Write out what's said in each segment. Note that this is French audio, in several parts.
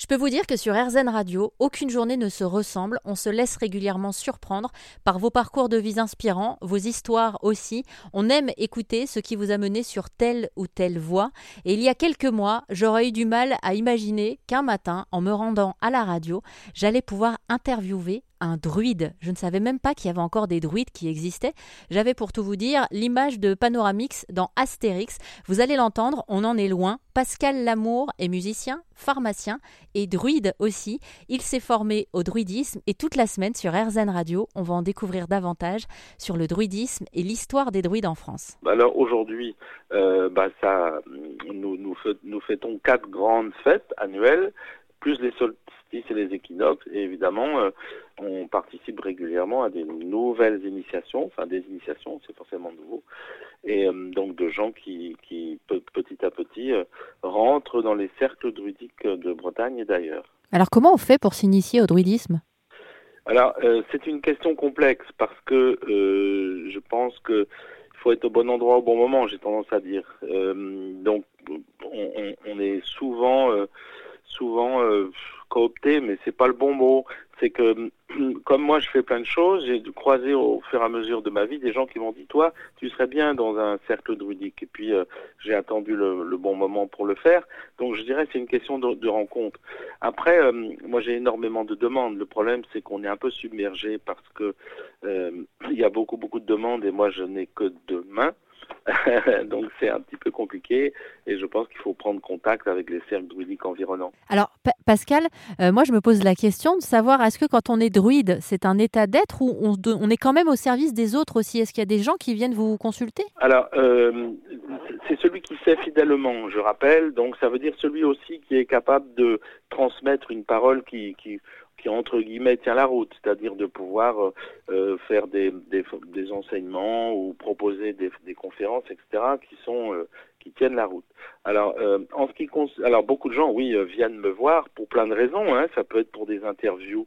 Je peux vous dire que sur RZN Radio, aucune journée ne se ressemble. On se laisse régulièrement surprendre par vos parcours de vie inspirants, vos histoires aussi. On aime écouter ce qui vous a mené sur telle ou telle voie. Et il y a quelques mois, j'aurais eu du mal à imaginer qu'un matin, en me rendant à la radio, j'allais pouvoir interviewer un druide. Je ne savais même pas qu'il y avait encore des druides qui existaient. J'avais pour tout vous dire l'image de Panoramix dans Astérix. Vous allez l'entendre, on en est loin. Pascal Lamour est musicien, pharmacien et druide aussi. Il s'est formé au druidisme et toute la semaine sur RZN Radio, on va en découvrir davantage sur le druidisme et l'histoire des druides en France. Bah alors aujourd'hui, euh, bah ça, nous, fêtons quatre grandes fêtes annuelles plus les solstices et les équinoxes. Et évidemment, euh, on participe régulièrement à des nouvelles initiations, enfin des initiations, c'est forcément nouveau, et euh, donc de gens qui, qui petit à petit euh, rentrent dans les cercles druidiques de Bretagne et d'ailleurs. Alors comment on fait pour s'initier au druidisme? Alors c'est une question complexe parce que je pense que il faut être au bon endroit au bon moment, j'ai tendance à dire. donc on, on, on, est souvent souvent euh, coopté, mais c'est pas le bon mot. C'est que comme moi je fais plein de choses, j'ai croisé au fur et à mesure de ma vie des gens qui m'ont dit toi, tu serais bien dans un cercle druidique. Et puis euh, j'ai attendu le, bon moment pour le faire. Donc je dirais c'est une question de, rencontre. Après, euh, moi j'ai énormément de demandes. Le problème c'est qu'on est un peu submergé parce que euh, il y a beaucoup beaucoup de demandes et moi je n'ai que deux mains. Donc c'est un petit peu compliqué et je pense qu'il faut prendre contact avec les cercles druidiques environnants. Alors Pascal, euh, moi je me pose la question de savoir est-ce que quand on est druide, c'est un état d'être ou on, est quand même au service des autres aussi? Est-ce qu'il y a des gens qui viennent vous consulter? Alors euh, c'est celui qui sait fidèlement, je rappelle. Donc ça veut dire celui aussi qui est capable de transmettre une parole qui, qui qui entre guillemets tient la route, c'est-à-dire de pouvoir euh, euh, faire des, des, des, enseignements ou proposer des, des, conférences, etc., qui sont euh, qui tiennent la route. Alors, en ce qui alors beaucoup de gens, oui, viennent me voir pour plein de raisons. Hein. Ça peut être pour des interviews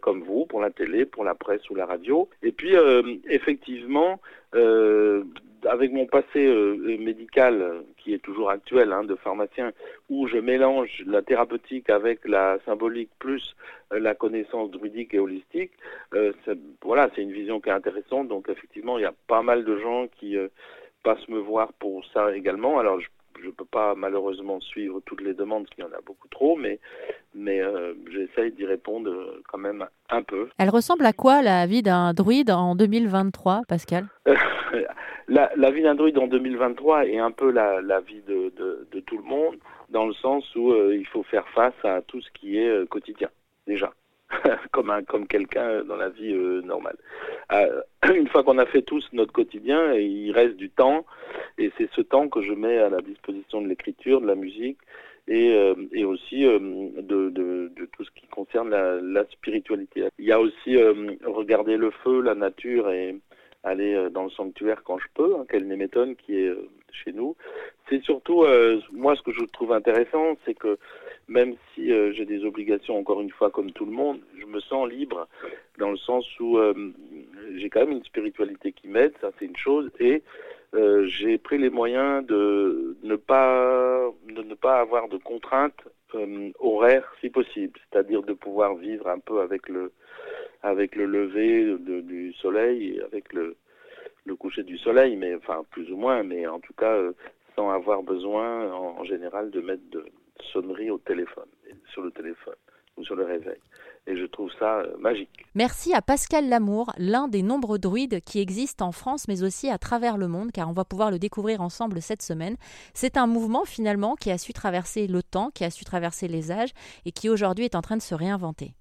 comme vous, pour la télé, pour la presse ou la radio. Et puis, effectivement, avec mon passé euh, médical, euh, qui est toujours actuel, hein, de pharmacien, où je mélange la thérapeutique avec la symbolique plus euh, la connaissance druidique et holistique, voilà, c'est une vision qui est intéressante. Donc effectivement, il y a pas mal de gens qui passent me voir pour ça également. Alors je je ne peux pas malheureusement suivre toutes les demandes, parce qu'il y en a beaucoup trop, mais, mais euh, j'essaye d'y répondre euh, quand même un peu. Elle ressemble à quoi la vie d'un druide en 2023, Pascal? la, vie d'un druide en 2023 est un peu la, vie de, tout le monde, dans le sens où euh, il faut faire face à tout ce qui est quotidien, déjà. comme un, comme quelqu'un dans la vie normale. une fois qu'on a fait tous notre quotidien, il reste du temps et c'est ce temps que je mets à la disposition de l'écriture, de la musique et, euh, aussi euh, de, tout ce qui concerne la, spiritualité. Il y a aussi euh, regarder le feu, la nature et aller dans le sanctuaire quand je peux, hein, quel m'étonne qui est chez nous. C'est surtout, moi, ce que je trouve intéressant, c'est que même si j'ai des obligations, encore une fois, comme tout le monde, je me sens libre dans le sens où j'ai quand même une spiritualité qui m'aide, ça c'est une chose, et euh, j'ai pris les moyens de ne pas de ne pas avoir de contraintes euh, horaires si possible, c'est-à-dire de pouvoir vivre un peu avec le avec le lever du soleil avec le le coucher du soleil, mais enfin plus ou moins, mais en tout cas euh, sans avoir besoin en, général de mettre de sonnerie au téléphone sur le téléphone ou sur le réveil et je trouve ça euh, magique. Merci à Pascal Lamour, l'un des nombreux druides qui existent en France mais aussi à travers le monde, car on va pouvoir le découvrir ensemble cette semaine. C'est un mouvement finalement qui a su traverser le temps, qui a su traverser les âges et qui aujourd'hui est en train de se réinventer.